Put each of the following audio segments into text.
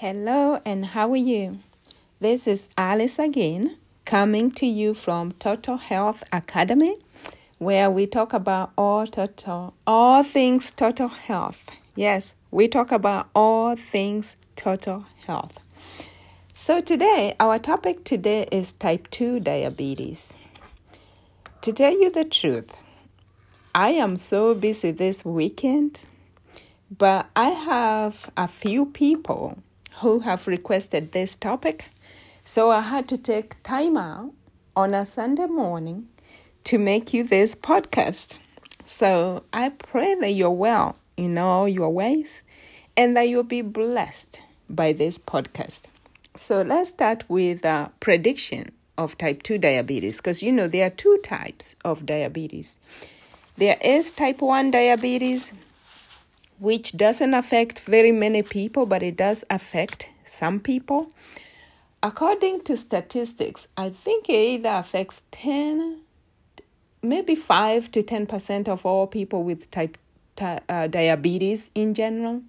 Hello, and how are you? This is Alice again, coming to you from Total Health Academy, where we talk about all total, all things total health. Yes, we talk about all things total health. So today, our topic today is type 2 diabetes. To tell you the truth, I am so busy this weekend, but I have a few people who have requested this topic. So I had to take time out on a Sunday morning to make you this podcast. So I pray that you're well in all your ways and that you'll be blessed by this podcast. So let's start with a prediction of type 2 diabetes because you know there are two types of diabetes. There is type 1 diabetes which doesn't affect very many people, but it does affect some people. According to statistics, I think it either affects 10, maybe 5 to 10% of all people with type uh, diabetes in general.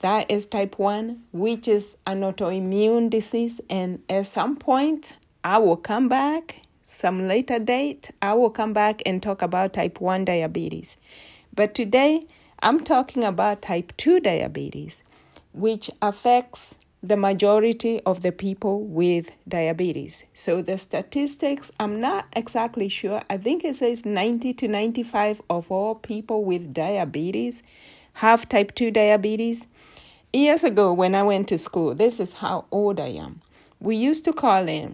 That is type 1, which is an autoimmune disease. And at some point, I will come back, some later date, I will come back and talk about type 1 diabetes. But today, I'm talking about type 2 diabetes, which affects the majority of the people with diabetes. So the statistics, I'm not exactly sure. I think it says 90 to 95 of all people with diabetes have type 2 diabetes. Years ago when I went to school, this is how old I am. We used to call it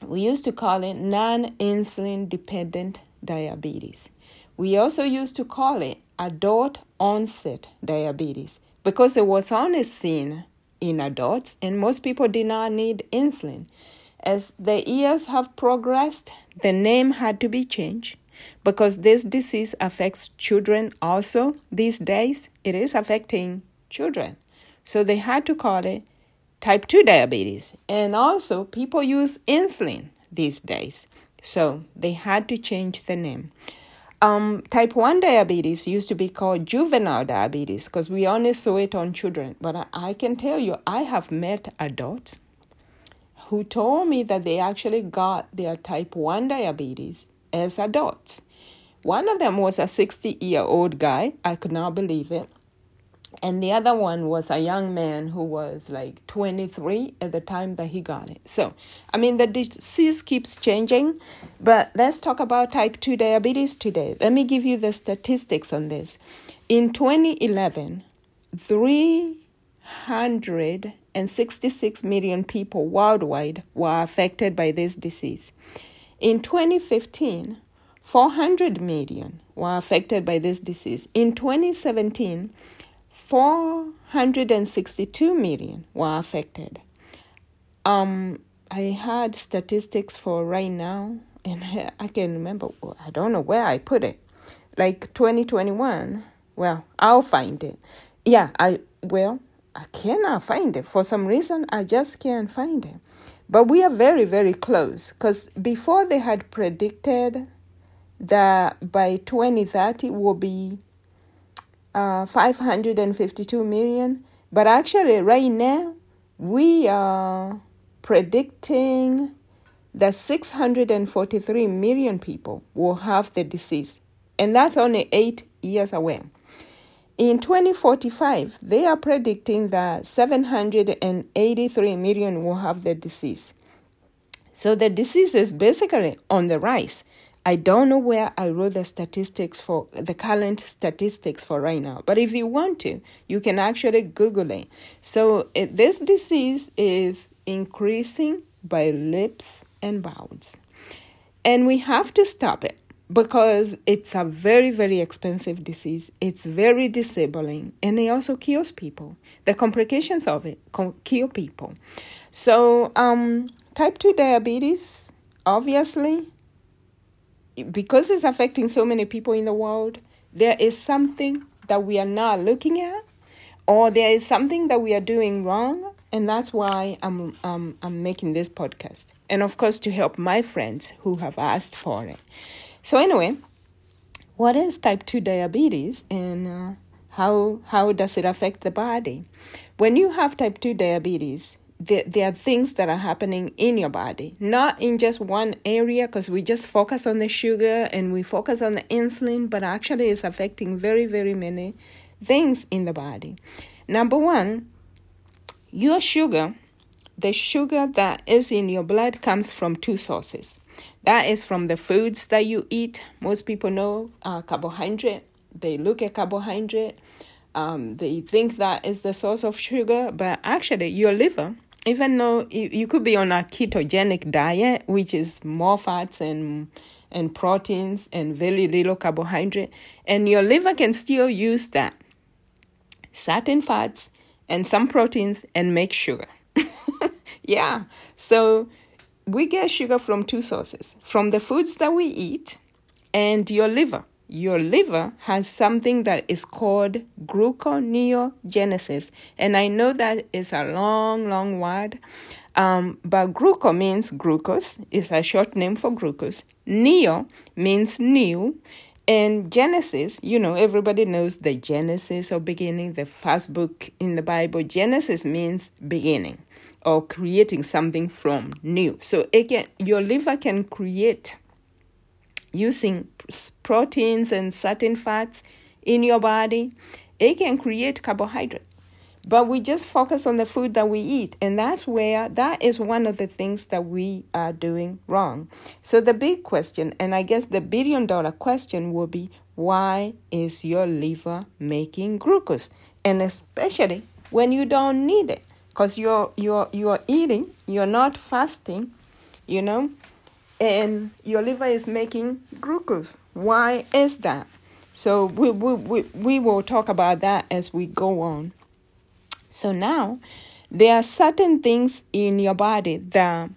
we used to call it non-insulin dependent diabetes. We also used to call it adult onset diabetes because it was only seen in adults and most people did not need insulin. As the years have progressed, the name had to be changed because this disease affects children also these days. It is affecting children. So they had to call it type 2 diabetes. And also, people use insulin these days. So they had to change the name. Um, type 1 diabetes used to be called juvenile diabetes because we only saw it on children. But I, I can tell you, I have met adults who told me that they actually got their type 1 diabetes as adults. One of them was a 60 year old guy. I could not believe it and the other one was a young man who was like 23 at the time that he got it. So, I mean, the disease keeps changing, but let's talk about type 2 diabetes today. Let me give you the statistics on this. In 2011, 366 million people worldwide were affected by this disease. In 2015, 400 million were affected by this disease. In 2017, 462 million were affected. Um, I had statistics for right now, and I can remember, I don't know where I put it. Like 2021. Well, I'll find it. Yeah, I, well, I cannot find it. For some reason, I just can't find it. But we are very, very close because before they had predicted that by 2030 will be uh, 552 million. But actually, right now, we are predicting that 643 million people will have the disease. And that's only eight years away. In 2045, they are predicting that 783 million will have the disease. So the disease is basically on the rise. I don't know where I wrote the statistics for the current statistics for right now, but if you want to, you can actually Google it. So, it, this disease is increasing by leaps and bounds, and we have to stop it because it's a very, very expensive disease. It's very disabling, and it also kills people. The complications of it kill people. So, um, type 2 diabetes, obviously, because it's affecting so many people in the world, there is something that we are not looking at, or there is something that we are doing wrong, and that's why I'm um, I'm making this podcast, and of course to help my friends who have asked for it. So anyway, what is type two diabetes, and uh, How, how does it affect the body? When you have type 2 diabetes, there, there are things that are happening in your body, not in just one area, because we just focus on the sugar and we focus on the insulin, but actually it's affecting very, very many things in the body. Number one, your sugar, the sugar that is in your blood comes from two sources. That is from the foods that you eat. Most people know uh, carbohydrate. They look at carbohydrate. Um, they think that is the source of sugar, but actually, your liver even though you, could be on a ketogenic diet, which is more fats and and proteins and very little carbohydrate, and your liver can still use that certain fats and some proteins and make sugar. yeah, so we get sugar from two sources from the foods that we eat and your liver your liver has something that is called gluconeogenesis. And I know that is a long, long word, um, but gluco means glucose, is a short name for glucose. Neo means new. And Genesis, you know, everybody knows the Genesis or beginning, the first book in the Bible. Genesis means beginning or creating something from new. So can, your liver can create using proteins and certain fats in your body, it can create carbohydrate. But we just focus on the food that we eat, and that's where that is one of the things that we are doing wrong. So, the big question, and I guess the billion dollar question, will be why is your liver making glucose? And especially when you don't need it, because you're, you're, you're eating, you're not fasting, you know, and your liver is making glucose. Why is that? So we, we, we, we will talk about that as we go on. So now, there are certain things in your body that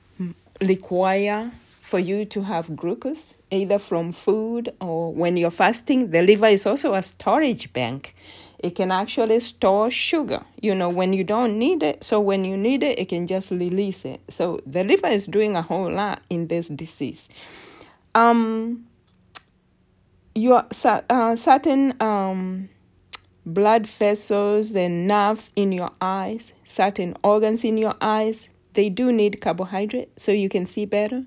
require for you to have glucose, either from food or when you're fasting. The liver is also a storage bank it can actually store sugar, you know, when you don't need it. So when you need it, it can just release it. So the liver is doing a whole lot in this disease. Um, your uh, certain um, blood vessels and nerves in your eyes, certain organs in your eyes, they do need carbohydrate so you can see better.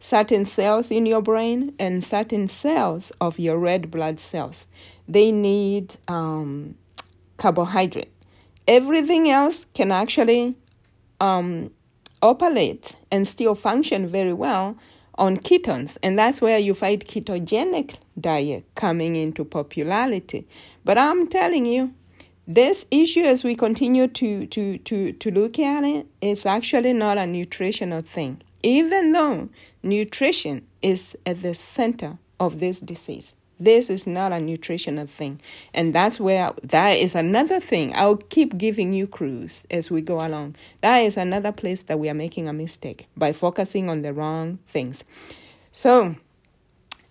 Certain cells in your brain and certain cells of your red blood cells they need um, carbohydrate. Everything else can actually um, operate and still function very well on ketones, and that's where you find ketogenic diet coming into popularity. But I'm telling you, this issue, as we continue to, to, to, to look at it, is actually not a nutritional thing, even though nutrition is at the center of this disease. This is not a nutritional thing. And that's where that is another thing. I'll keep giving you clues as we go along. That is another place that we are making a mistake by focusing on the wrong things. So,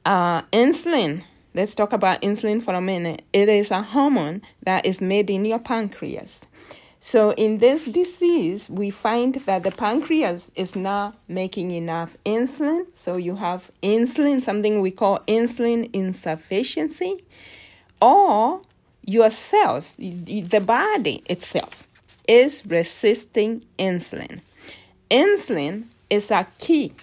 uh, insulin. Let's talk about insulin for a minute. It is a hormone that is made in your pancreas. So, in this disease, we find that the pancreas is not making enough insulin. So, you have insulin, something we call insulin insufficiency, or your cells, the body itself, is resisting insulin. Insulin is a key.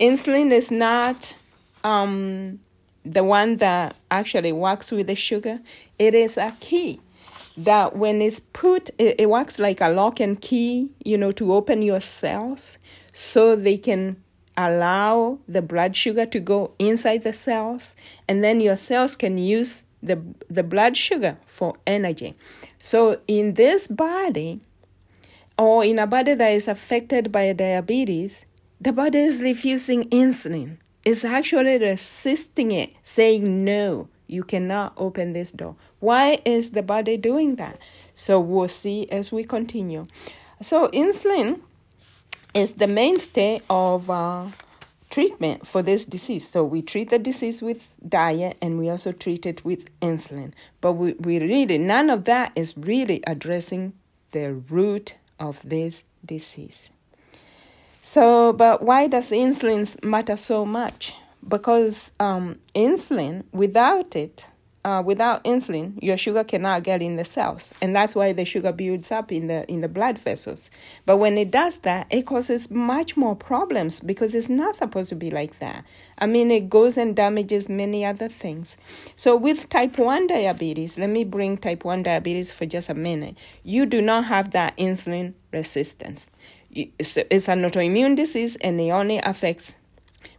Insulin is not um, the one that actually works with the sugar, it is a key that when it's put, it, it works like a lock and key, you know, to open your cells so they can allow the blood sugar to go inside the cells. And then your cells can use the the blood sugar for energy. So in this body or in a body that is affected by diabetes the body is refusing insulin. It's actually resisting it saying no you cannot open this door. Why is the body doing that? So we'll see as we continue. So insulin is the mainstay of uh, treatment for this disease. So we treat the disease with diet and we also treat it with insulin. But we, we really, none of that is really addressing the root of this disease. So, but why does insulin matter so much? Because um, insulin, without it, uh, without insulin, your sugar cannot get in the cells, and that's why the sugar builds up in the in the blood vessels. But when it does that, it causes much more problems because it's not supposed to be like that. I mean, it goes and damages many other things. So with type one diabetes, let me bring type one diabetes for just a minute. You do not have that insulin resistance. It's an autoimmune disease, and it only affects.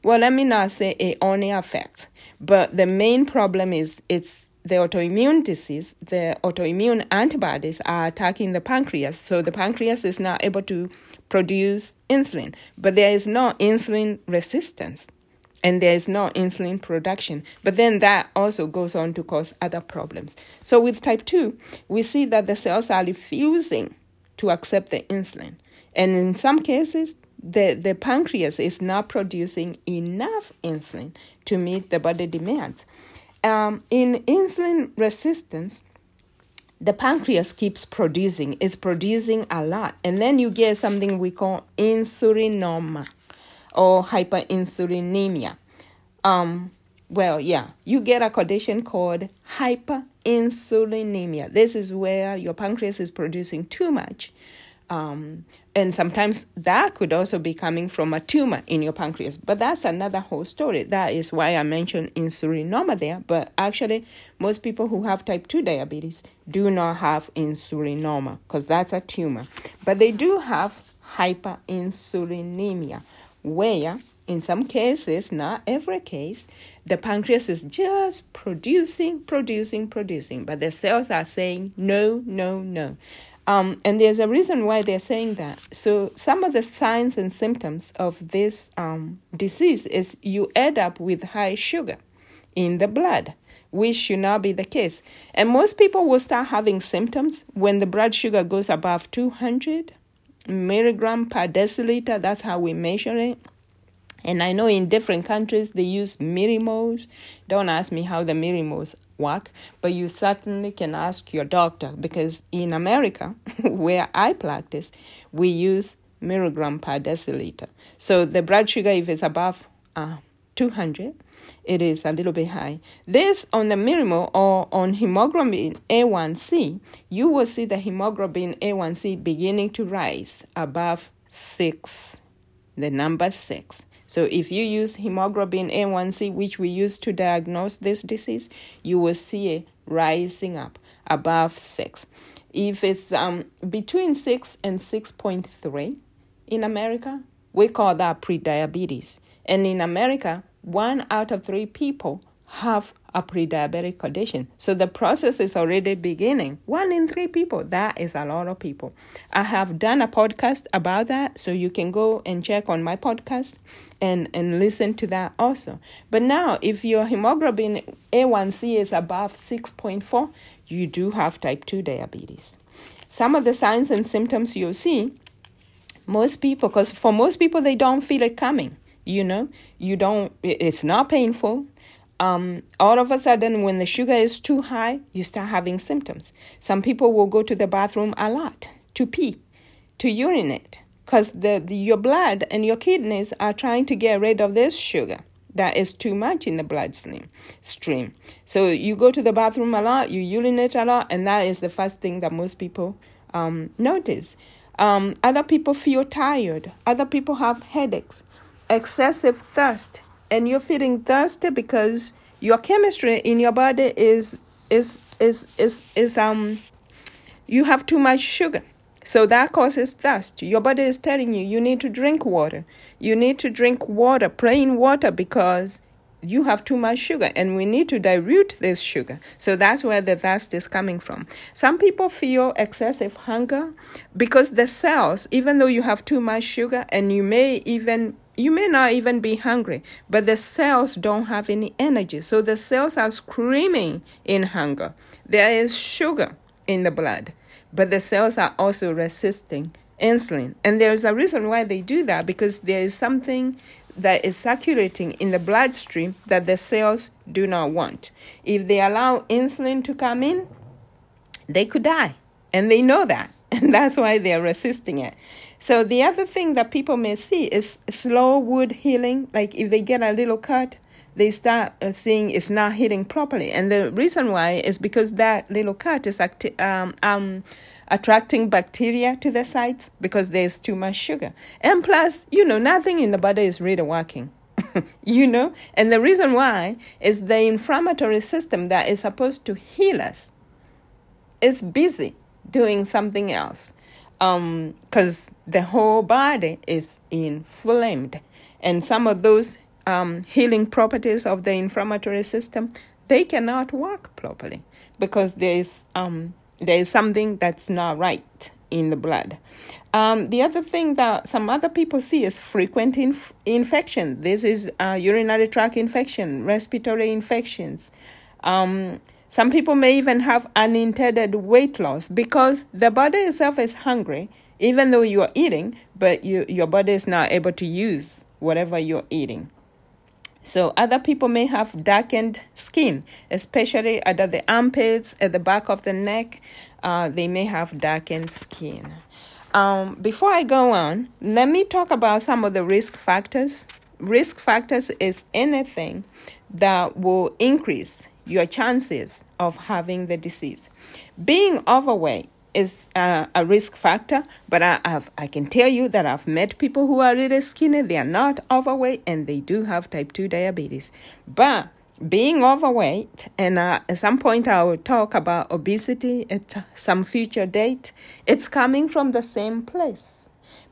Well, let me not say it only affects but the main problem is it's the autoimmune disease, the autoimmune antibodies are attacking the pancreas. So the pancreas is not able to produce insulin, but there is no insulin resistance and there is no insulin production. But then that also goes on to cause other problems. So with type 2, we see that the cells are refusing to accept the insulin. And in some cases, the, the pancreas is not producing enough insulin to meet the body demands. Um, in insulin resistance, the pancreas keeps producing, it's producing a lot. And then you get something we call insulinoma or hyperinsulinemia. Um, well, yeah, you get a condition called hyperinsulinemia. This is where your pancreas is producing too much um, and sometimes that could also be coming from a tumor in your pancreas. But that's another whole story. That is why I mentioned insulinoma there. But actually, most people who have type 2 diabetes do not have insulinoma because that's a tumor. But they do have hyperinsulinemia, where in some cases, not every case, the pancreas is just producing, producing, producing, but the cells are saying no, no, no. Um, and there's a reason why they're saying that. So, some of the signs and symptoms of this um, disease is you end up with high sugar in the blood, which should not be the case. And most people will start having symptoms when the blood sugar goes above 200 milligram per deciliter. That's how we measure it. And I know in different countries they use millimoles. Don't ask me how the millimoles work, but you certainly can ask your doctor because in America, where I practice, we use milligram per deciliter. So the blood sugar, if it's above uh, 200, it is a little bit high. This on the millimole or on hemoglobin A1C, you will see the hemoglobin A1C beginning to rise above 6, the number 6. So if you use hemoglobin A1C, which we use to diagnose this disease, you will see it rising up above 6. If it's um, between 6 and 6.3 in America, we call that prediabetes. And in America, one out of three people have a pre-diabetic condition. So the process is already beginning. One in three people, that is a lot of people. I have done a podcast about that, so you can go and check on my podcast and, and listen to that also. But now, if your hemoglobin A1C is above 6.4, you do have type 2 diabetes. Some of the signs and symptoms you'll see, most people, because for most people, they don't feel it coming. You know, you don't, it's not painful um, all of a sudden, when the sugar is too high, you start having symptoms. Some people will go to the bathroom a lot to pee, to urinate, because the, the, your blood and your kidneys are trying to get rid of this sugar that is too much in the bloodstream stream. So you go to the bathroom a lot, you urinate a lot, and that is the first thing that most people um, notice. Um, other people feel tired. Other people have headaches, excessive thirst and you're feeling thirsty because your chemistry in your body is is is is is um you have too much sugar so that causes thirst your body is telling you you need to drink water you need to drink water plain water because you have too much sugar and we need to dilute this sugar. So that's where the thirst is coming from. Some people feel excessive hunger because the cells, even though you have too much sugar and you may even you may not even be hungry, but the cells don't have any energy. So the cells are screaming in hunger. There is sugar in the blood, but the cells are also resisting insulin. And there's a reason why they do that because there is something that is circulating in the bloodstream that the cells do not want. If they allow insulin to come in, they could die. And they know that. And that's why they're resisting it. So the other thing that people may see is slow wound healing. Like if they get a little cut, they start uh, seeing it's not healing properly. And the reason why is because that little cut is acti- um, um, attracting bacteria to the sites because there's too much sugar. And plus, you know, nothing in the body is really working. you know? And the reason why is the inflammatory system that is supposed to heal us is busy doing something else because um, the whole body is inflamed. And some of those um, healing properties of the inflammatory system, they cannot work properly because there is um, there is something that's not right in the blood. Um, the other thing that some other people see is frequent inf- infection. This is uh, urinary tract infection, respiratory infections. Um, some people may even have unintended weight loss because the body itself is hungry, even though you are eating, but you, your body is not able to use whatever you're eating. So other people may have darkened skin, especially under the armpits, at the back of the neck. Uh, they may have darkened skin. Um, before I go on, let me talk about some of the risk factors. Risk factors is anything that will increase your chances of having the disease. Being overweight is uh, a risk factor, but I, have, I can tell you that I've met people who are really skinny, they are not overweight, and they do have type 2 diabetes. But being overweight, and uh, at some point I will talk about obesity at some future date, it's coming from the same place.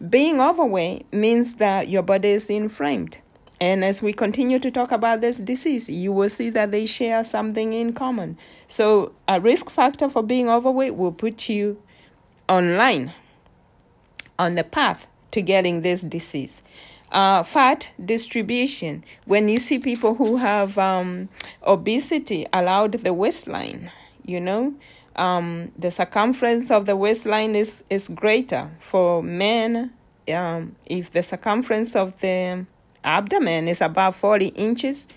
Being overweight means that your body is inflamed. And as we continue to talk about this disease, you will see that they share something in common. So, a risk factor for being overweight will put you online on the path to getting this disease. Uh, fat distribution. When you see people who have um, obesity allowed the waistline, you know, um, the circumference of the waistline is, is greater for men. Um, if the circumference of the abdomen is about 40 inches,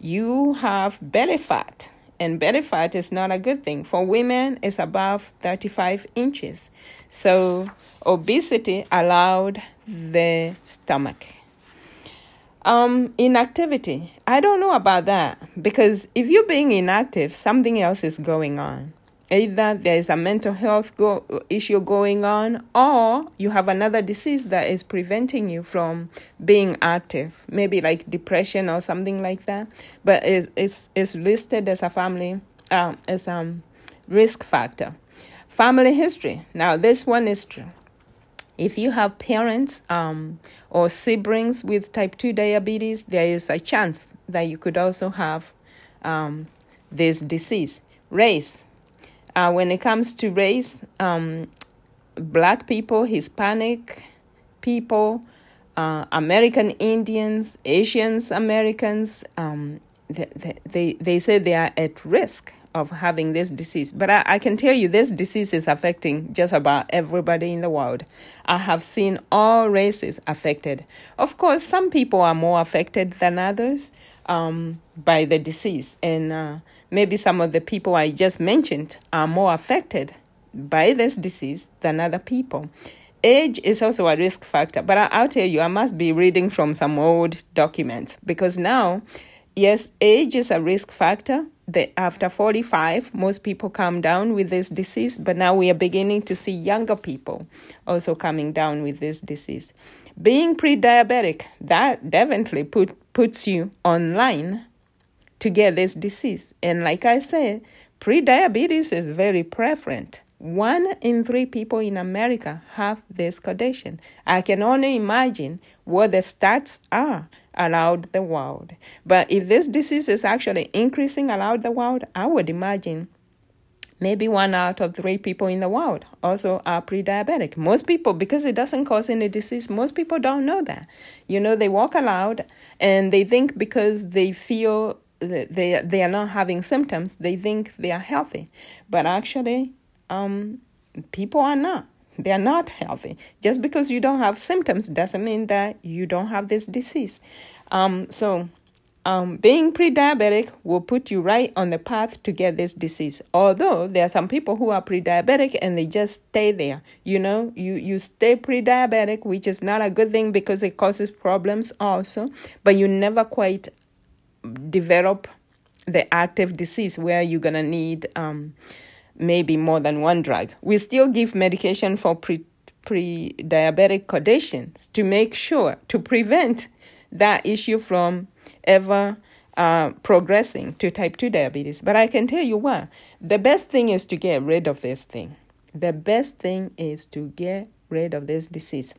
you have belly fat. And belly fat is not a good thing. For women, it's above 35 inches. So, obesity allowed the stomach. Um, inactivity. I don't know about that because if you're being inactive, something else is going on. Either there is a mental health go- issue going on, or you have another disease that is preventing you from being active, maybe like depression or something like that. But it's, it's, it's listed as a family, uh, as a um, risk factor. Family history. Now, this one is true. If you have parents um, or siblings with type 2 diabetes, there is a chance that you could also have um, this disease. Race uh, when it comes to race, um, black people, Hispanic people, uh, American Indians, Asians Americans, um, they, they, they say they are at risk of having this disease. But I, I, can tell you, this disease is affecting just about everybody in the world. I have seen all races affected. Of course, some people are more affected than others um, by the disease. And uh, maybe some of the people I just mentioned are more affected by this disease than other people. Age is also a risk factor, but I'll tell you, I must be reading from some old documents because now, yes, age is a risk factor. That after 45, most people come down with this disease, but now we are beginning to see younger people also coming down with this disease. Being pre diabetic, that definitely put, puts you online to get this disease. And like I said, pre-diabetes is very prevalent. One in three people in America have this condition. I can only imagine what the stats are around the world. But if this disease is actually increasing around the world, I would imagine maybe one out of three people in the world also are pre-diabetic most people because it doesn't cause any disease most people don't know that you know they walk around and they think because they feel they they are not having symptoms they think they are healthy. But actually um, people are not. They are not healthy. Just because you don't have symptoms doesn't mean that you don't have this disease. Um, so um, being pre-diabetic will put you right on the path to get this disease. Although there are some people who are pre-diabetic and they just stay there. You know you you stay pre-diabetic which is not a good thing because it causes problems also but you never quite develop the active disease where you're going to need um, maybe more than one drug. We still give medication for pre diabetic conditions to make sure to prevent that issue from ever uh, progressing to type 2 diabetes. But I can tell you what, the best thing is to get rid of this thing. The best thing is to get rid of this disease.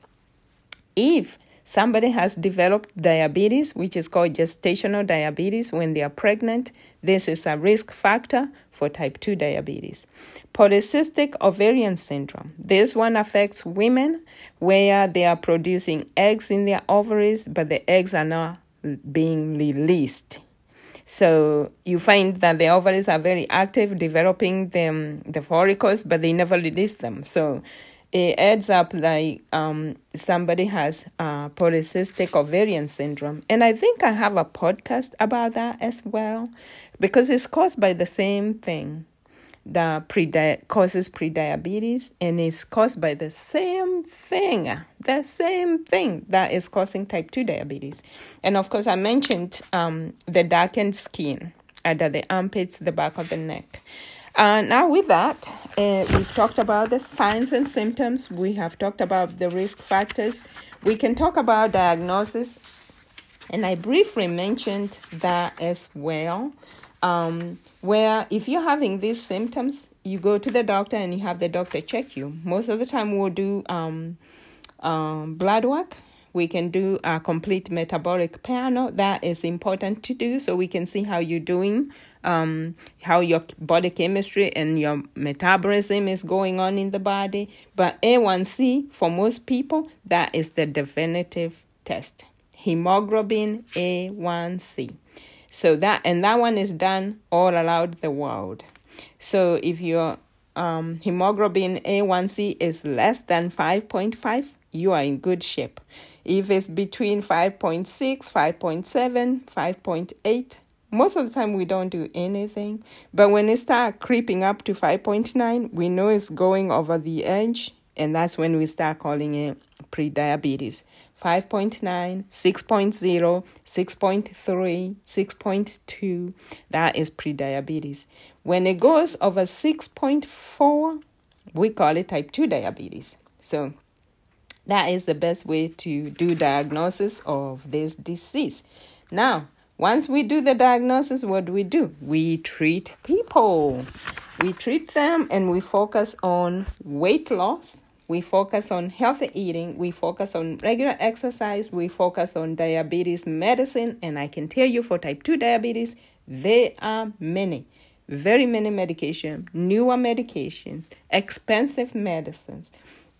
If somebody has developed diabetes, which is called gestational diabetes when they are pregnant, this is a risk factor for type 2 diabetes. Polycystic ovarian syndrome. This one affects women where they are producing eggs in their ovaries, but the eggs are not being released. So you find that the ovaries are very active, developing them the follicles, but they never release them. So it adds up like um, somebody has uh, polycystic ovarian syndrome. And I think I have a podcast about that as well because it's caused by the same thing that causes prediabetes and is caused by the same thing, the same thing that is causing type 2 diabetes. And of course, I mentioned um, the darkened skin under the armpits, the back of the neck. Uh, now, with that, uh, we've talked about the signs and symptoms. We have talked about the risk factors. We can talk about diagnosis, and I briefly mentioned that as well. Um, where if you're having these symptoms, you go to the doctor and you have the doctor check you. Most of the time, we'll do um, um, blood work we can do a complete metabolic panel. That is important to do so we can see how you're doing, um, how your body chemistry and your metabolism is going on in the body. But A1C, for most people, that is the definitive test. Hemoglobin A1C. So that and that one is done all around the world. So if your um, hemoglobin A1C is less than 5.5, you are in good shape. If it's between 5.6, 5.7, 5.8, most of the time we don't do anything. But when it starts creeping up to 5.9, we know it's going over the edge, and that's when we start calling it prediabetes. 5.9, 6.0, 6.3, 6.2, that is prediabetes. When it goes over 6.4, we call it type 2 diabetes. So that is the best way to do diagnosis of this disease. Now, once we do the diagnosis, what do we do? We treat people. We treat them and we focus on weight loss. We focus on healthy eating. We focus on regular exercise. We focus on diabetes medicine. And I can tell you for type 2 diabetes, there are many, very many medications, newer medications, expensive medicines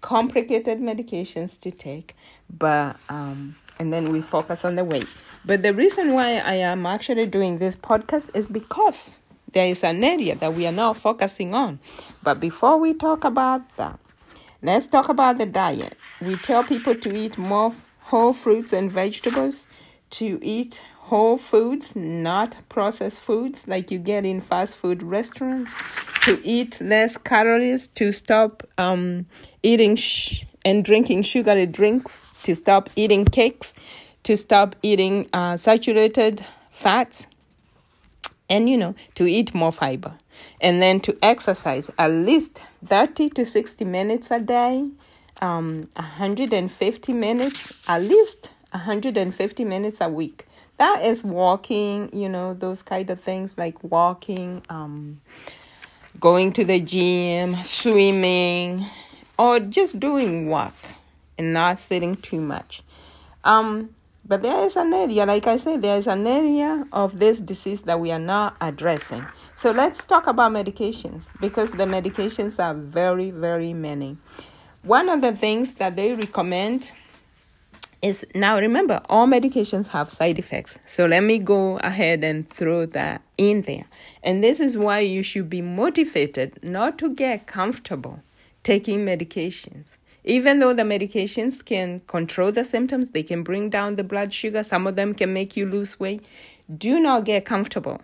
complicated medications to take, but um, and then we focus on the weight. But the reason why I am actually doing this podcast is because there is an area that we are now focusing on. But before we talk about that, let's talk about the diet. We tell people to eat more whole fruits and vegetables, to eat whole foods, not processed foods like you get in fast food restaurants, to eat less calories, to stop um, eating sh- and drinking sugary drinks, to stop eating cakes, to stop eating uh, saturated fats, and you know, to eat more fiber. And then to exercise at least 30 to 60 minutes a day, um, 150 minutes, at least 150 minutes a week that is walking, you know, those kind of things like walking, um, going to the gym, swimming, or just doing work and not sitting too much. Um, but there is an area, like I said, there is an area of this disease that we are not addressing. So let's talk about medications because the medications are very, very many. One of the things that they recommend is now remember all medications have side effects. So let me go ahead and throw that in there. And this is why you should be motivated not to get comfortable taking medications. Even though the medications can control the symptoms they can bring down the blood sugar some of them can make you lose weight. Do not get comfortable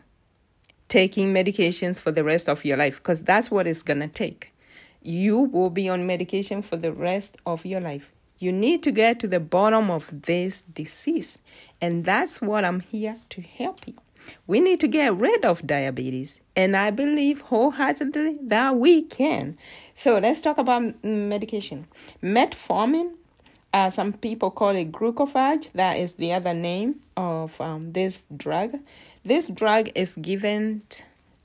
taking medications for the rest of your life because that's what it's going to take. You will be on medication for the rest of your life you need to get to the bottom of this disease. And that's what I'm here to help you. We need to get rid of diabetes. And I believe wholeheartedly that we can. So let's talk about medication. Metformin, uh, some people call it glucophage. That is the other name of um, this drug. This drug is given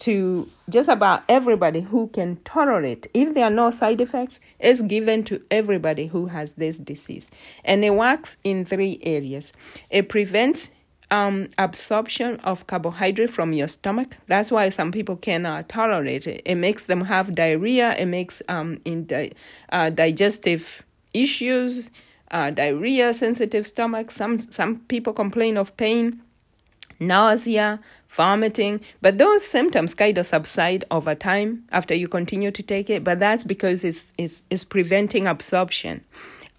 to just about everybody who can tolerate. If there are no side effects, it's given to everybody who has this disease. And it works in three areas. It prevents um, absorption of carbohydrate from your stomach. That's why some people cannot tolerate it. It makes them have diarrhea. It makes um, in di- uh, digestive issues, uh, diarrhea, sensitive stomach. Some some people complain of pain, nausea, vomiting. But those symptoms kind of subside over time after you continue to take it. But that's because it's, it's, it's preventing absorption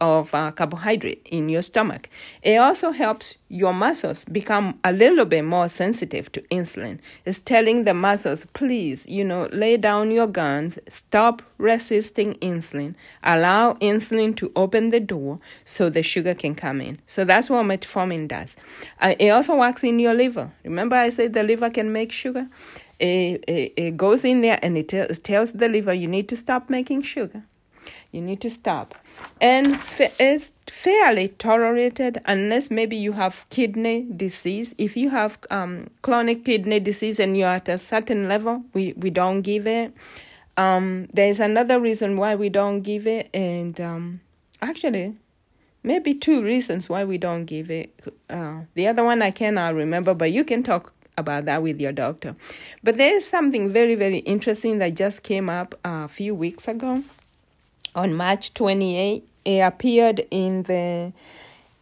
of uh, carbohydrate in your stomach. It also helps your muscles become a little bit more sensitive to insulin. It's telling the muscles, please, you know, lay down your guns, stop resisting insulin, allow insulin to open the door so the sugar can come in. So that's what metformin does. Uh, it also works in your liver. Remember, I said the liver can make sugar? It, it, it goes in there and it, tells the liver, you need to stop making sugar. You need to stop and is fairly tolerated unless maybe you have kidney disease. If you have um, chronic kidney disease and you're at a certain level, we, we don't give it. Um, there's another reason why we don't give it, and um, actually, maybe two reasons why we don't give it. Uh, the other one I cannot remember, but you can talk about that with your doctor. But there's something very, very interesting that just came up a few weeks ago on March 28, it appeared in the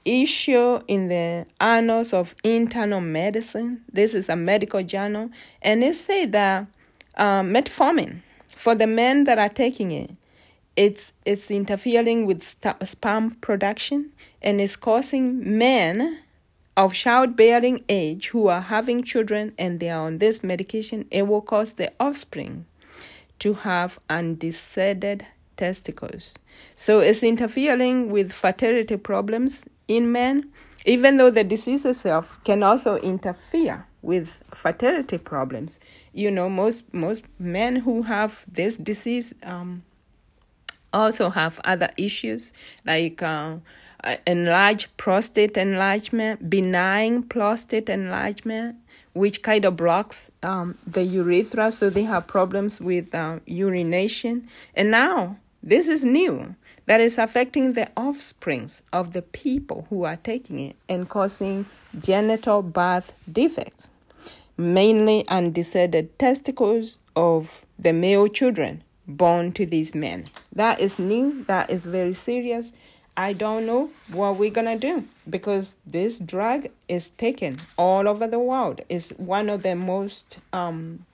issue in the Annals of Internal Medicine. This is a medical journal, and it said that uh, metformin for the men that are taking it, it's it's interfering with st- sperm production and is causing men of childbearing age who are having children and they are on this medication. It will cause the offspring to have undescended testicles. So it's interfering with fertility problems in men, even though the disease itself can also interfere with fertility problems. You know, most most men who have this disease um, also have other issues like uh, enlarged prostate enlargement, benign prostate enlargement, which kind of blocks um, the urethra, so they have problems with uh, urination. And now this is new that is affecting the offsprings of the people who are taking it and causing genital birth defects, mainly undescended testicles of the male children born to these men. That is new, that is very serious. I don't know what we're gonna do because this drug is taken all over the world. It's one of the most um,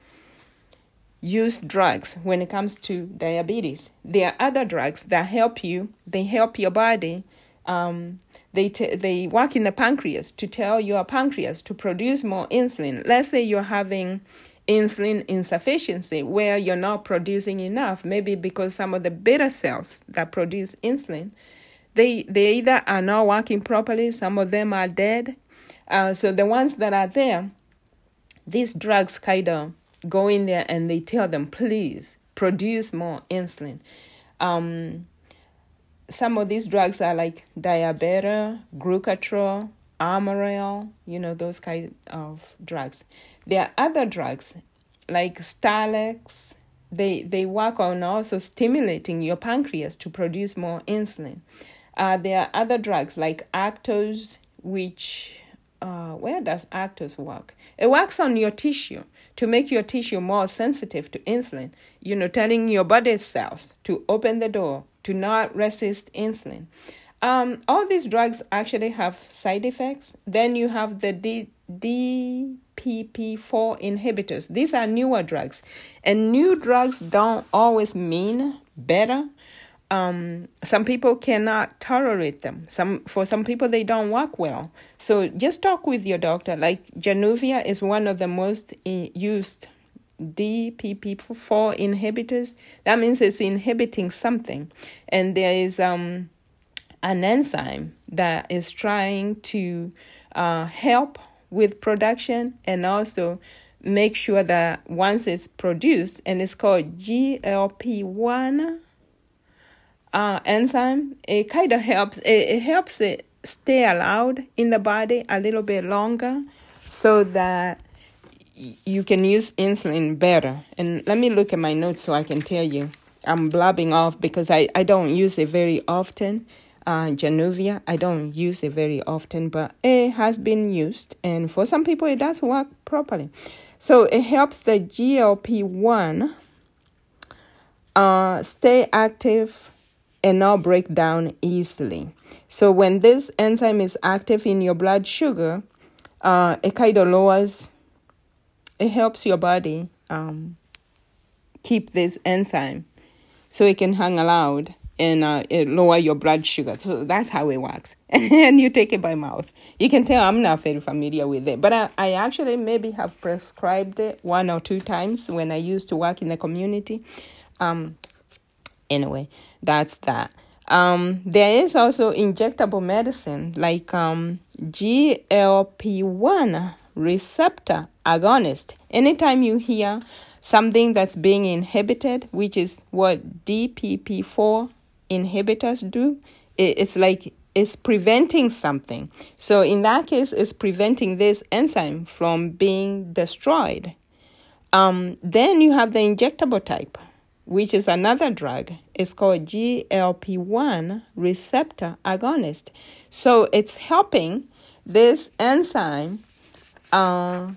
use drugs when it comes to diabetes. There are other drugs that help you. They help your body. Um, they t- they work in the pancreas to tell your pancreas to produce more insulin. Let's say you're having insulin insufficiency where you're not producing enough, maybe because some of the beta cells that produce insulin, they they either are not working properly, some of them are dead. Uh, so the ones that are there, these drugs kind of go in there and they tell them, please produce more insulin. Um, some of these drugs are like diabeta, glucotrol, Amaryl, you know, those kind of drugs. There are other drugs like Starlix. They, they work on also stimulating your pancreas to produce more insulin. Uh, there are other drugs like Actos, which, uh, where does Actos work? It works on your tissue to make your tissue more sensitive to insulin, you know, telling your body cells to open the door to not resist insulin. Um, all these drugs actually have side effects. Then you have the D- DPP4 inhibitors. These are newer drugs, and new drugs don't always mean better um, some people cannot tolerate them. Some for some people they don't work well. So just talk with your doctor. Like Januvia is one of the most used DPP4 inhibitors. That means it's inhibiting something, and there is um, an enzyme that is trying to uh, help with production and also make sure that once it's produced and it's called GLP1 uh, enzyme, it kind of helps it, it helps it stay allowed in the body a little bit longer so that you can use insulin better. And let me look at my notes so I can tell you. I'm blabbing off because I, I don't use it very often. Uh, Januvia, I don't use it very often, but it has been used. And for some people, it does work properly. So it helps the GLP 1 uh, stay active and not break down easily. So when this enzyme is active in your blood sugar, uh, it kind of lowers, it helps your body um, keep this enzyme so it can hang around and uh, lower your blood sugar. So that's how it works. and you take it by mouth. You can tell I'm not very familiar with it, but I, I actually maybe have prescribed it one or two times when I used to work in the community. Um, anyway, that's that. Um, there is also injectable medicine like um, GLP 1 receptor agonist. Anytime you hear something that's being inhibited, which is what DPP4 inhibitors do, it's like it's preventing something. So in that case, it's preventing this enzyme from being destroyed. Um, then you have the injectable type which is another drug. It's called GLP 1 receptor agonist. So it's helping this enzyme uh,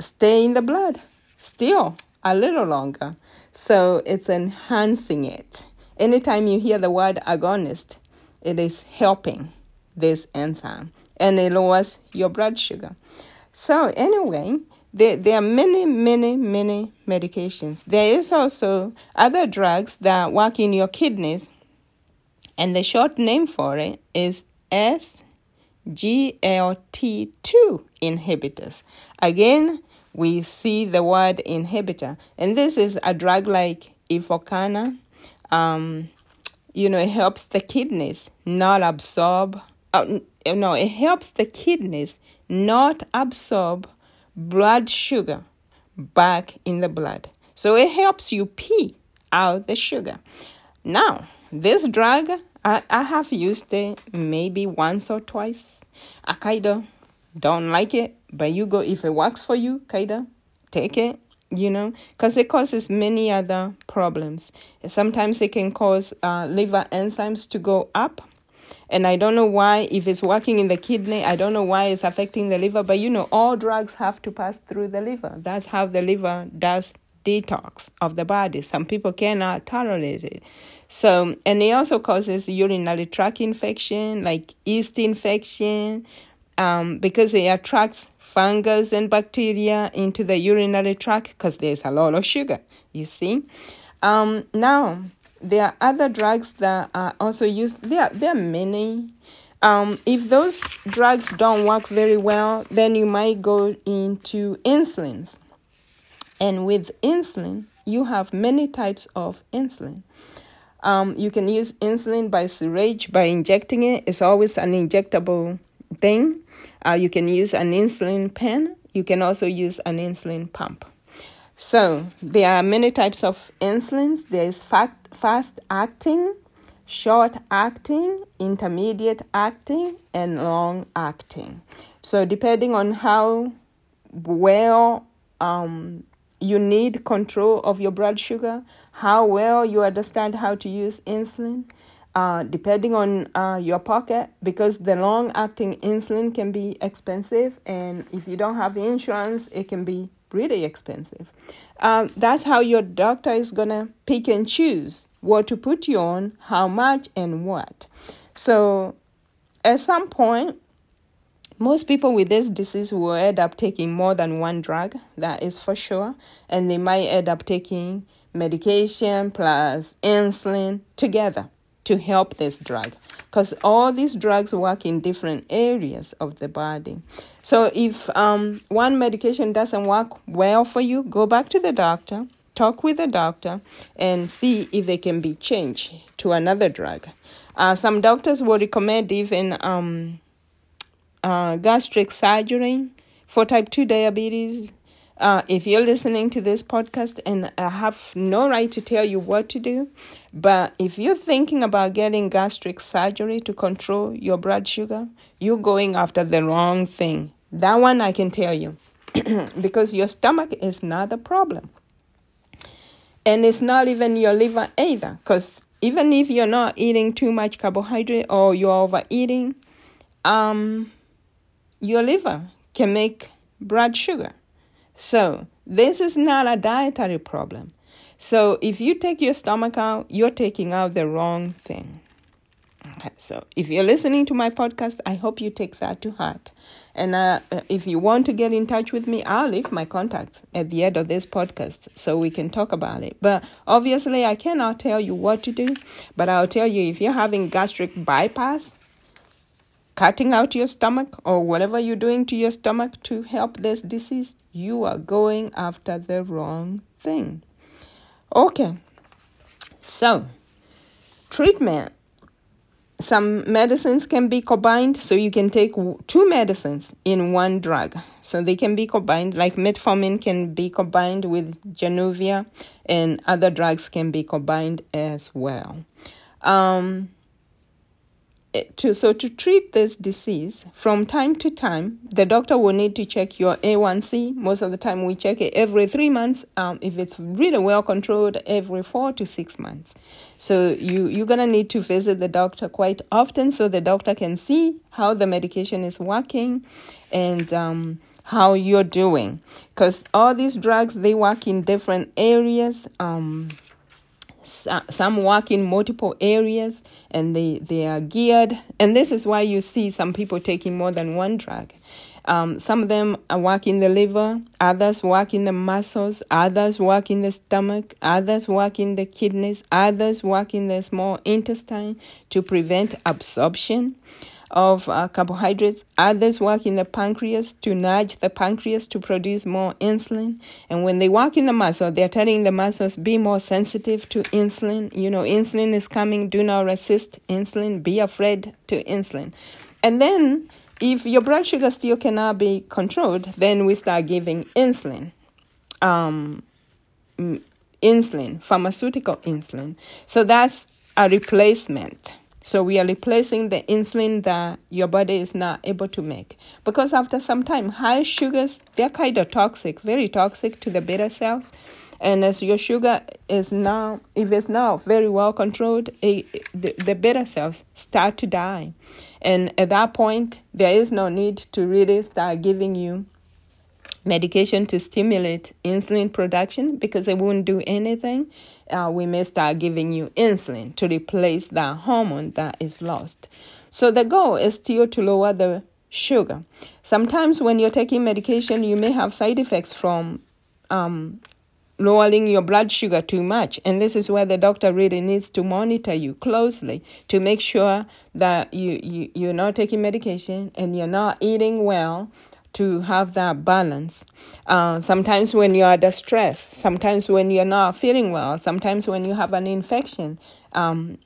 stay in the blood still a little longer. So it's enhancing it. Anytime you hear the word agonist, it is helping this enzyme and it lowers your blood sugar. So, anyway, there, there are many, many, many medications. There is also other drugs that work in your kidneys, and the short name for it is SGLT2 inhibitors. Again, we see the word inhibitor, and this is a drug like Invokana. Um, you know, it helps the kidneys not absorb. Uh, no, it helps the kidneys not absorb blood sugar back in the blood. So it helps you pee out the sugar. Now, this drug, I, I have used it maybe once or twice. I kind of don't like it, but you go, if it works for you, kind of take it, you know, because it causes many other problems. Sometimes it can cause uh, liver enzymes to go up and I don't know why, if it's working in the kidney, I don't know why it's affecting the liver. But you know, all drugs have to pass through the liver. That's how the liver does detox of the body. Some people cannot tolerate it. So, and it also causes urinary tract infection, like yeast infection, um, because it attracts fungus and bacteria into the urinary tract because there's a lot of sugar, you see. Um, now, there are other drugs that are also used. There, there are many. Um, if those drugs don't work very well, then you might go into insulins. And with insulin, you have many types of insulin. Um, you can use insulin by syringe, by injecting it. It's always an injectable thing. Uh, you can use an insulin pen. You can also use an insulin pump. So there are many types of insulins. There is fast acting, short acting, intermediate acting, and long acting. So depending on how well um, you need control of your blood sugar, how well you understand how to use insulin, uh, depending on uh, your pocket, because the long acting insulin can be expensive, and if you don't have insurance, it can be really expensive. Um, that's how your doctor is going to pick and choose what to put you on, how much, and what. So, at some point, most people with this disease will end up taking more than one drug, that is for sure, and they might end up taking medication plus insulin together to help this drug because all these drugs work in different areas of the body. So if um, one medication doesn't work well for you, go back to the doctor, talk with the doctor, and see if they can be changed to another drug. Uh, some doctors will recommend even um, uh, gastric surgery for type 2 diabetes. Uh, if you're listening to this podcast, and I have no right to tell you what to do, but if you're thinking about getting gastric surgery to control your blood sugar, you're going after the wrong thing. That one I can tell you because your stomach is not the problem. And it's not even your liver either because even if you're not eating too much carbohydrate or you're overeating, um, your liver can make blood sugar. So this is not a dietary problem. So if you take your stomach out, you're taking out the wrong thing. Okay, so if you're listening to my podcast, I hope you take that to heart. And uh, if you want to get in touch with me, I'll leave my contacts at the end of this podcast so we can talk about it. But obviously, I cannot tell you what to do, but I'll tell you if you're having gastric bypass, cutting out your stomach, or whatever you're doing to your stomach to help this disease, you are going after the wrong thing. Okay, so treatment. Some medicines can be combined so you can take two medicines in one drug. So they can be combined like metformin can be combined with januvia and other drugs can be combined as well. Um, to so to treat this disease from time to time the doctor will need to check your a1c most of the time we check it every three months. Um, if it's really well controlled every four to six months. So you you're gonna need to visit the doctor quite often so the doctor can see how the medication is working and um, how you're doing. Because all these drugs they work in different areas. Um, some work in multiple areas and they, they are geared. And this is why you see some people taking more than one drug. Um, some of them work in the liver, others work in the muscles, others work in the stomach, others work in the kidneys, others work in the small intestine to prevent absorption of uh, carbohydrates. Others work in the pancreas to nudge the pancreas to produce more insulin. And when they work in the muscle, they're telling the muscles be more sensitive to insulin. You know, insulin is coming. Do not resist insulin. Be afraid to insulin. And then, if your blood sugar still cannot be controlled, then we start giving insulin. Um, insulin, pharmaceutical insulin. So that's a replacement. So we are replacing the insulin that your body is not able to make. Because after some time, high sugars, they're kind of toxic, very toxic to the beta cells. And as your sugar is now, if it's now very well controlled, it, the, the beta cells start to die. And at that point, there is no need to really start giving you medication to stimulate insulin production because it won't do anything uh, we may start giving you insulin to replace that hormone that is lost. So the goal is still to lower the sugar. Sometimes when you're taking medication, you may have side effects from um, lowering your blood sugar too much. And this is where the doctor really needs to monitor you closely to make sure that you, you, you're not taking medication and you're not eating well to have that balance. Uh, sometimes when you are under stress, sometimes when you're not feeling well, sometimes when you have an infection, um,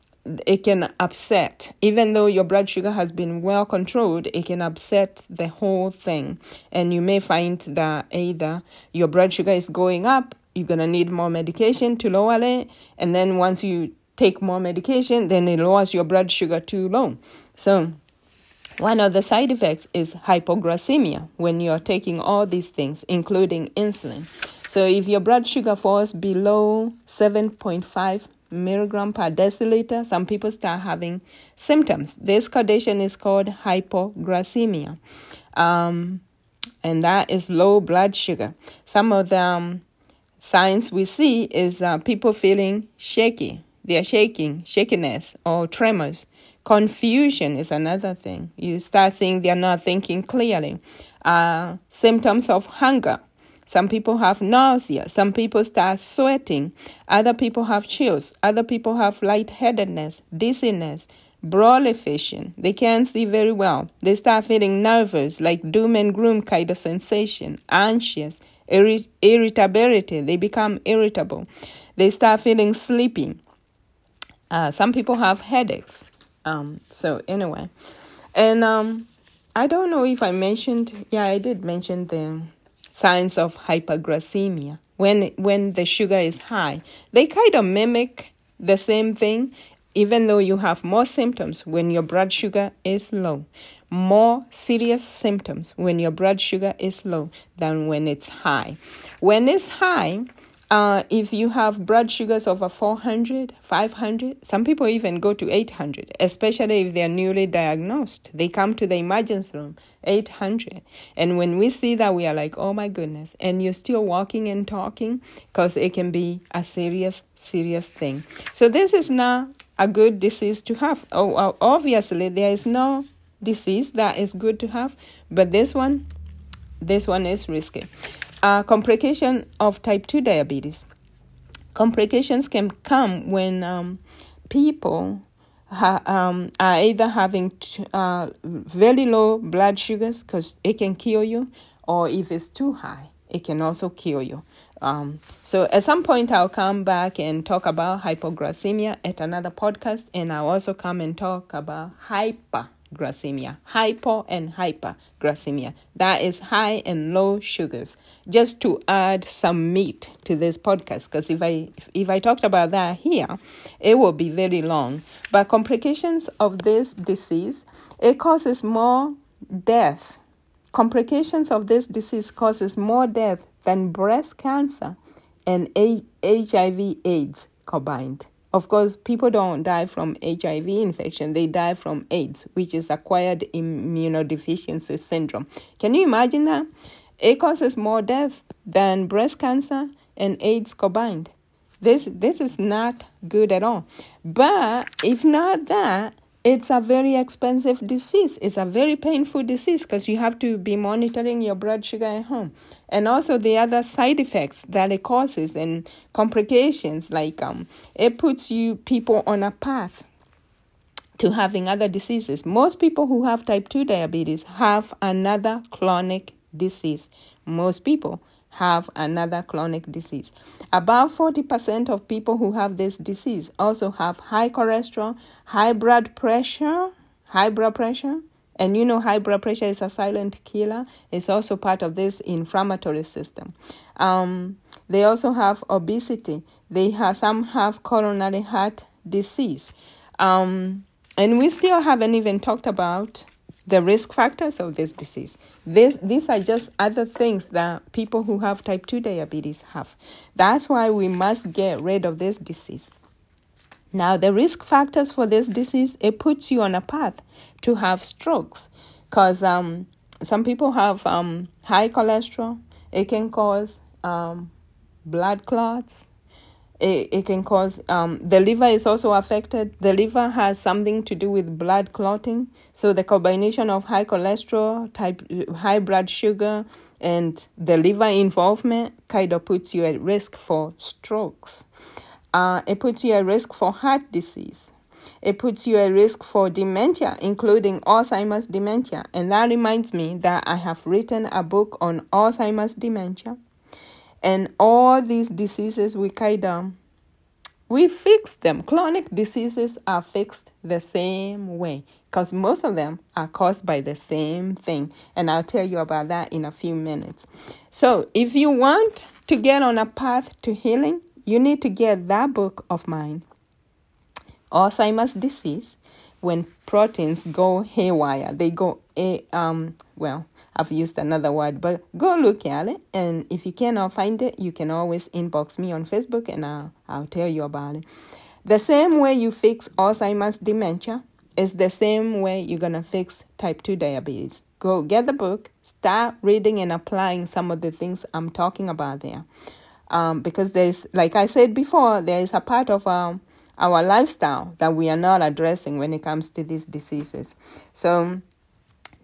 it can upset. Even though your blood sugar has been well controlled, it can upset the whole thing. And you may find that either your blood sugar is going up, you're going to need more medication to lower it. And then once you take more medication, then it lowers your blood sugar too low. So one of the side effects is hypoglycemia when you're taking all these things, including insulin. So if your blood sugar falls below 7.5 milligram per deciliter, some people start having symptoms. This condition is called hypoglycemia. Um, and that is low blood sugar. Some of the um, signs we see is uh, people feeling shaky. They are shaking, shakiness, or tremors. Confusion is another thing. You start seeing they're not thinking clearly. Uh, symptoms of hunger. Some people have nausea. Some people start sweating. Other people have chills. Other people have lightheadedness, dizziness, vision. They can't see very well. They start feeling nervous, like doom and gloom kind of sensation, anxious, irri- irritability. They become irritable. They start feeling sleepy. Uh, some people have headaches. Um, so anyway, and um, I don't know if I mentioned. Yeah, I did mention the signs of hyperglycemia when when the sugar is high. They kind of mimic the same thing, even though you have more symptoms when your blood sugar is low. More serious symptoms when your blood sugar is low than when it's high. When it's high, uh, if you have blood sugars over 400, 500, some people even go to 800, especially if they're newly diagnosed. They come to the emergency room, 800. And when we see that, we are like, oh my goodness. And you're still walking and talking because it can be a serious, serious thing. So, this is not a good disease to have. Oh, obviously, there is no disease that is good to have, but this one, this one is risky. Uh, complication of type 2 diabetes. Complications can come when um, people ha- um, are either having t- uh, very low blood sugars because it can kill you, or if it's too high, it can also kill you. Um, so at some point, I'll come back and talk about hypoglycemia at another podcast, and I'll also come and talk about hyper glycemia, hypo and hyperglycemia. That is high and low sugars. Just to add some meat to this podcast, because if I if I talked about that here, it will be very long. But complications of this disease, it causes more death. Complications of this disease causes more death than breast cancer and HIV/AIDS combined. Of course, people don't die from HIV infection, they die from AIDS, which is acquired immunodeficiency syndrome. Can you imagine that? It causes more death than breast cancer and AIDS combined. This this is not good at all. But if not that, it's a very expensive disease. It's a very painful disease because you have to be monitoring your blood sugar at home. And also the other side effects that it causes and complications like um, it puts you people on a path to having other diseases. Most people who have type 2 diabetes have another chronic disease. Most people have another chronic disease. About 40% of people who have this disease also have high cholesterol, high blood pressure, high blood pressure, and you know high blood pressure is a silent killer. It's also part of this inflammatory system. Um, they also have obesity. They have some have coronary heart disease. Um, and we still haven't even talked about the risk factors of this disease. This, these are just other things that people who have type 2 diabetes have. That's why we must get rid of this disease. Now, the risk factors for this disease, it puts you on a path to have strokes because um, some people have um, high cholesterol. It can cause um, blood clots, it, it can cause um, the liver is also affected. The liver has something to do with blood clotting. So the combination of high cholesterol type high blood sugar and the liver involvement kind of puts you at risk for strokes. Uh, it puts you at risk for heart disease. It puts you at risk for dementia, including Alzheimer's dementia. And that reminds me that I have written a book on Alzheimer's dementia and all these diseases we kind of we fix them. Chronic diseases are fixed the same way because most of them are caused by the same thing and i'll tell you about that in a few minutes. So if you want to get on a path to healing you need to get that book of mine alzheimer's disease when proteins go haywire. They go um well I've used another word, but go look at it. And if you cannot find it, you can always inbox me on Facebook and I'll, I'll tell you about it. The same way you fix Alzheimer's dementia is the same way you're going to fix type 2 diabetes. Go get the book, start reading and applying some of the things I'm talking about there. Um, because there's, like I said before, there is a part of um, our lifestyle that we are not addressing when it comes to these diseases. So,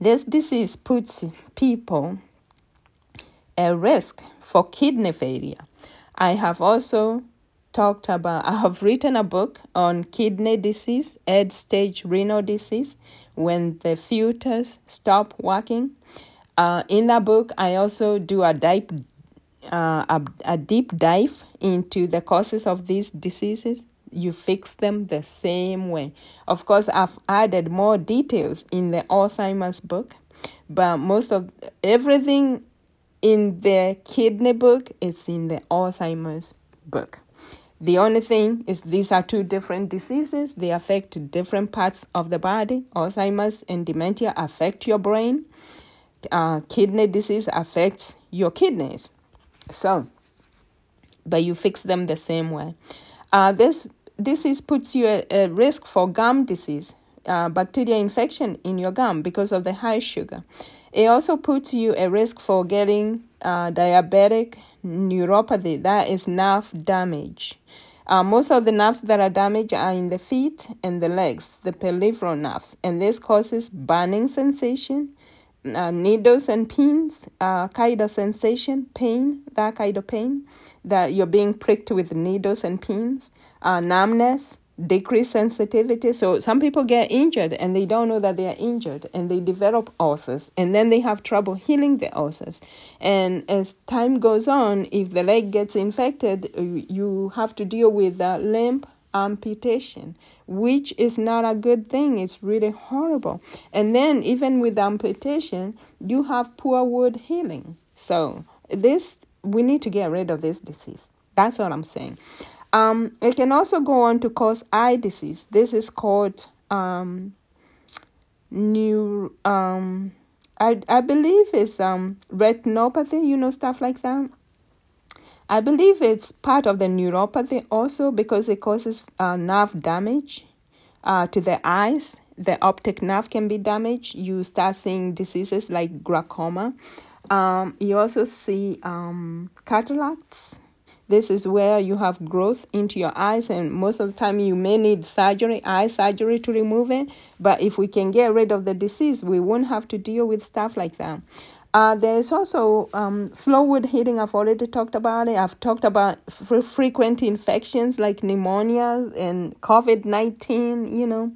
this disease puts people at risk for kidney failure. I have also talked about, I have written a book on kidney disease, end stage renal disease, when the filters stop working. Uh, in that book, I also do a deep, uh, a, a deep dive into the causes of these diseases you fix them the same way. Of course, I've added more details in the Alzheimer's book. but most of everything in the kidney book is in the Alzheimer's book. The only thing is these are two different diseases. They affect different parts of the body. Alzheimer's and dementia affect your brain. Uh, kidney disease affects your kidneys. So, but you fix them the same way. Uh, this disease puts you at, at risk for gum disease, uh, bacteria infection in your gum because of the high sugar. It also puts you at risk for getting uh, diabetic neuropathy, that is nerve damage. Uh, most of the nerves that are damaged are in the feet and the legs, the peripheral nerves, and this causes burning sensation, uh, needles and pins, uh, kind of sensation, pain, that kind of pain, that you're being pricked with needles and pins, uh, numbness, decreased sensitivity. So some people get injured and they don't know that they are injured and they develop ulcers and then they have trouble healing the ulcers. And as time goes on, if the leg gets infected, you have to deal with the limb amputation, which is not a good thing. It's really horrible. And then even with amputation, you have poor wound healing. So this we need to get rid of this disease. That's what I'm saying. Um, it can also go on to cause eye disease. This is called um, new. Um, I I believe it's um retinopathy. You know stuff like that. I believe it's part of the neuropathy also because it causes uh, nerve damage uh, to the eyes. The optic nerve can be damaged. You start seeing diseases like glaucoma. Um, you also see um, cataracts this is where you have growth into your eyes, and most of the time you may need surgery, eye surgery to remove it. But if we can get rid of the disease, we won't have to deal with stuff like that. Uh, there's also um, slow wound healing. I've already talked about it. I've talked about frequent infections like pneumonia and COVID 19, you know.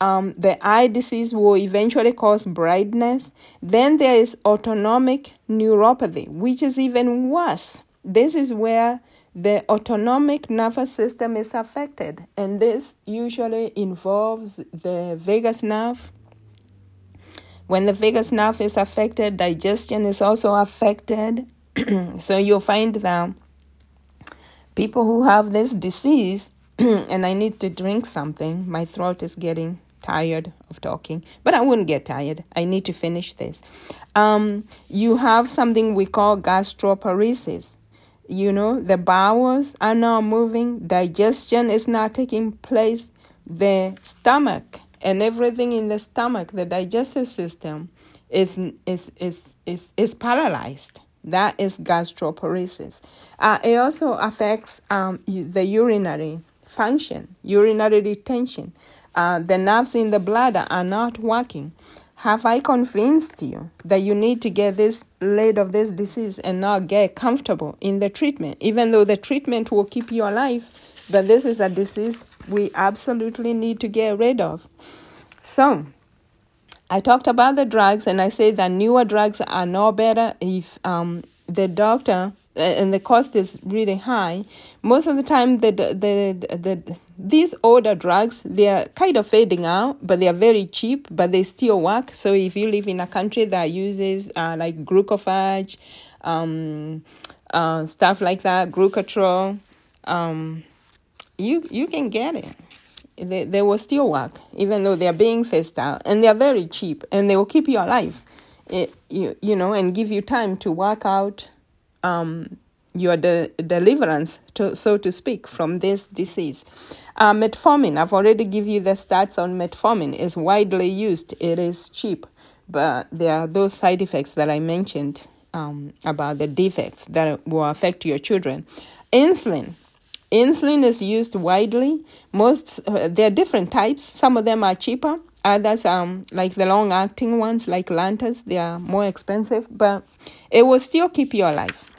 Um, the eye disease will eventually cause blindness. Then there is autonomic neuropathy, which is even worse. This is where the autonomic nervous system is affected, and this usually involves the vagus nerve. When the vagus nerve is affected, digestion is also affected. so you'll find that people who have this disease, and I need to drink something, my throat is getting tired of talking, but I wouldn't get tired. I need to finish this. Um, you have something we call gastroparesis you know the bowels are not moving digestion is not taking place the stomach and everything in the stomach the digestive system is is is is, is paralyzed. That is gastroparesis. Uh, it also affects um, the urinary function urinary retention uh, the nerves in the bladder are not working have I convinced you that you need to get this rid of this disease and not get comfortable in the treatment, even though the treatment will keep you alive? But this is a disease we absolutely need to get rid of. So, I talked about the drugs, and I say that newer drugs are no better if um, the doctor uh, and the cost is really high. Most of the time, the the the, the these older drugs they are kind of fading out but they are very cheap but they still work. So if you live in a country that uses uh, like glucophage um, uh, stuff like that glucotrol um, you you can get it. They, they will still work even though they are being phased out and they are very cheap and they will keep you alive. It, you, you know and give you time to work out um, your de- deliverance, to, so to speak, from this disease. Uh, metformin, I've already given you the stats on metformin, is widely used. It is cheap, but there are those side effects that I mentioned um, about the defects that will affect your children. Insulin. Insulin is used widely. Most uh, there are different types. Some of them are cheaper. Others, um, like the long-acting ones, like Lantus, they are more expensive, but it will still keep you alive.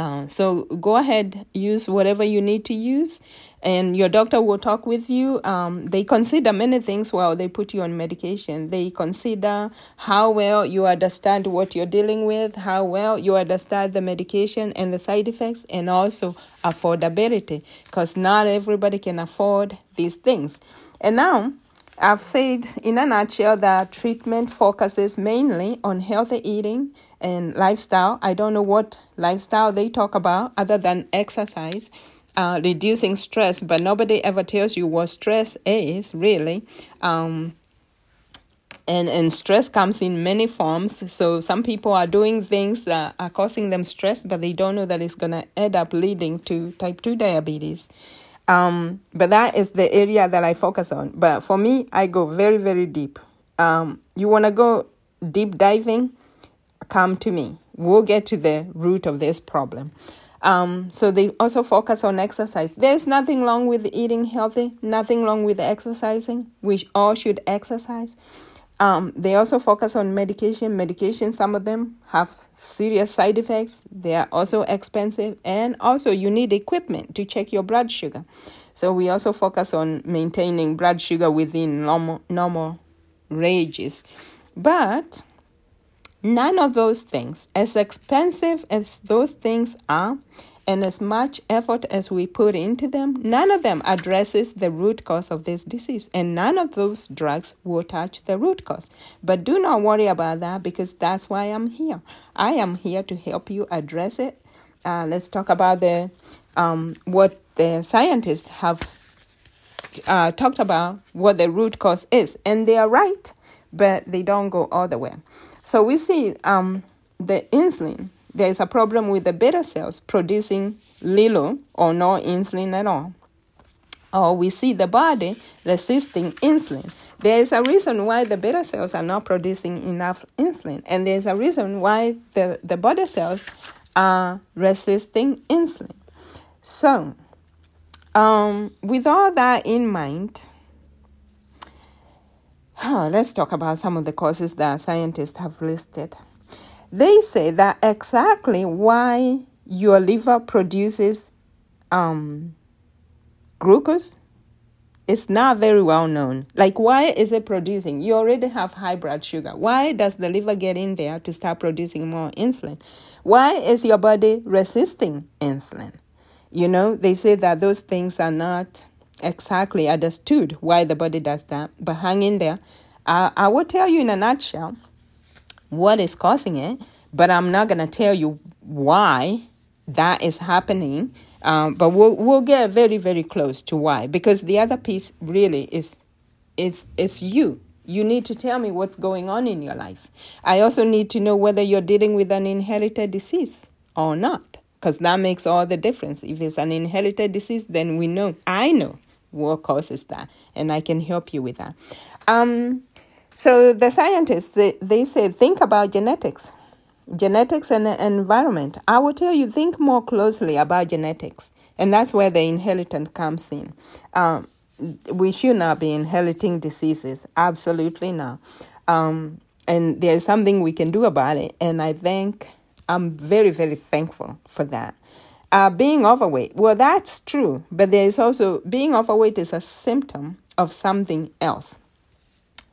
Uh, so go ahead, use whatever you need to use, and your doctor will talk with you. Um, they consider many things while they put you on medication. They consider how well you understand what you're dealing with, how well you understand the medication and the side effects, and also affordability, because not everybody can afford these things. And now, I've said in a nutshell that treatment focuses mainly on healthy eating and lifestyle. I don't know what lifestyle they talk about other than exercise, uh, reducing stress, but nobody ever tells you what stress is really. Um, and, and stress comes in many forms. So some people are doing things that are causing them stress, but they don't know that it's going to end up leading to type 2 diabetes. Um, but that is the area that I focus on. But for me, I go very, very deep. Um, you want to go deep diving? Come to me. We'll get to the root of this problem. Um, so they also focus on exercise. There's nothing wrong with eating healthy, nothing wrong with exercising. We all should exercise. Um, they also focus on medication. Medication, some of them have serious side effects. They are also expensive, and also you need equipment to check your blood sugar. So we also focus on maintaining blood sugar within normal normal ranges. But none of those things, as expensive as those things are, and as much effort as we put into them, none of them addresses the root cause of this disease, and none of those drugs will touch the root cause. But do not worry about that because that's why I'm here. I am here to help you address it. Uh, let's talk about the um, what the scientists have uh, talked about what the root cause is, and they are right, but they don't go all the way. So we see um, the insulin there is a problem with the beta cells producing little or no insulin at all. Or we see the body resisting insulin. There is a reason why the beta cells are not producing enough insulin, and there's a reason why the, the body cells are resisting insulin. So, um, with all that in mind, let's talk about some of the causes that scientists have listed. They say that exactly why your liver produces um, glucose is not very well known. Like, why is it producing? You already have high blood sugar. Why does the liver get in there to start producing more insulin? Why is your body resisting insulin? You know, they say that those things are not exactly understood why the body does that, but hang in there. Uh, I will tell you in a nutshell what is causing it, but I'm not going to tell you why that is happening. Um, but we'll we'll get very very close to why because the other piece really is is is you. You need to tell me what's going on in your life. I also need to know whether you're dealing with an inherited disease or not because that makes all the difference. If it's an inherited disease, then we know, I know what causes that, and I can help you with that. Um, so the scientists they, they say think about genetics, genetics and environment. I will tell you think more closely about genetics, and that's where the inheritance comes in. Um, we should not be inheriting diseases, absolutely not. Um, and there's something we can do about it, and I think I'm very very thankful for that. Uh, being overweight, well, that's true, but there is also being overweight is a symptom of something else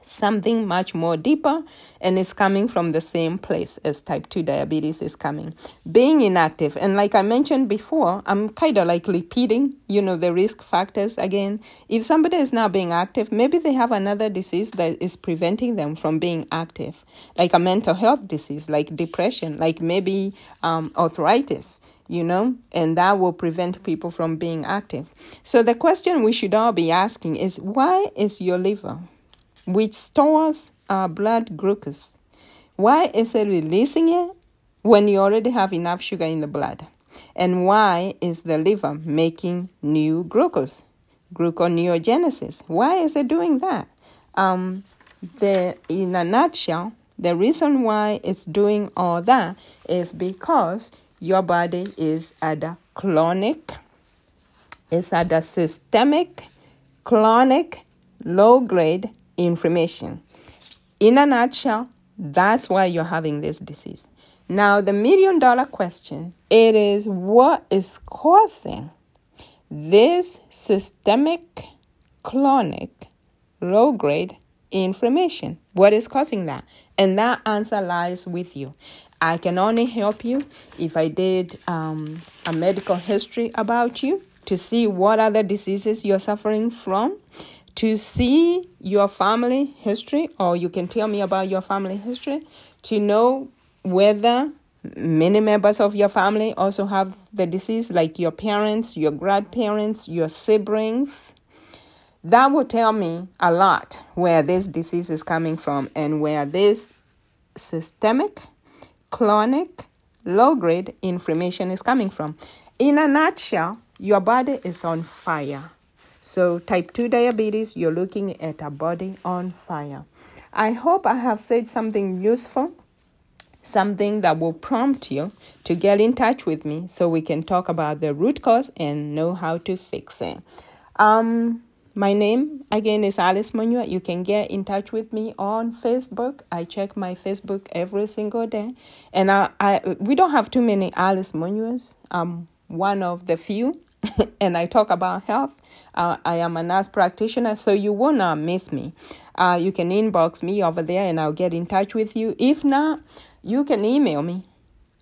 something much more deeper and it's coming from the same place as type 2 diabetes is coming being inactive and like i mentioned before i'm kind of like repeating you know the risk factors again if somebody is not being active maybe they have another disease that is preventing them from being active like a mental health disease like depression like maybe um, arthritis you know, and that will prevent people from being active. So, the question we should all be asking is why is your liver which stores our blood glucose. Why is it releasing it when you already have enough sugar in the blood? And why is the liver making new glucose? Gluconeogenesis. Why is it doing that? Um, the, in a nutshell, the reason why it's doing all that is because your body is at a chronic, it's at a systemic, chronic, low grade inflammation. In a nutshell, that's why you're having this disease. Now, the million dollar question it is what is causing this systemic chronic low grade inflammation? What is causing that? And that answer lies with you. I can only help you if I did um, a medical history about you to see what other diseases you're suffering from to see your family history, or you can tell me about your family history, to know whether many members of your family also have the disease, like your parents, your grandparents, your siblings. That will tell me a lot where this disease is coming from and where this systemic, chronic, low grade inflammation is coming from. In a nutshell, your body is on fire. So, type 2 diabetes, you're looking at a body on fire. I hope I have said something useful, something that will prompt you to get in touch with me so we can talk about the root cause and know how to fix it. Um, my name again is Alice Monua. You can get in touch with me on Facebook. I check my Facebook every single day, and I, I we don't have too many Alice Monuas. I'm one of the few and I talk about health. Uh, I am a nurse practitioner, so you not miss me. Uh, you can inbox me over there and I'll get in touch with you. If not, you can email me,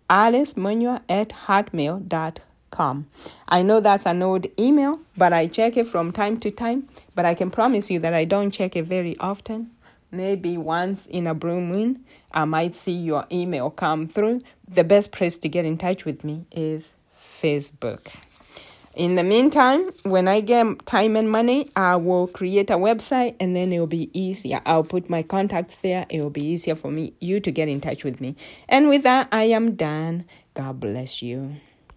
alicemunua at hotmail.com. I know that's an old email, but I check it from time to time. But I can promise you that I don't check it very often. Maybe once in a blue moon, I might see your email come through. The best place to get in touch with me is Facebook. In the meantime, when I get time and money, I will create a website and then it will be easier. I'll put my contacts there. It will be easier for me you to get in touch with me. And with that, I am done. God bless you.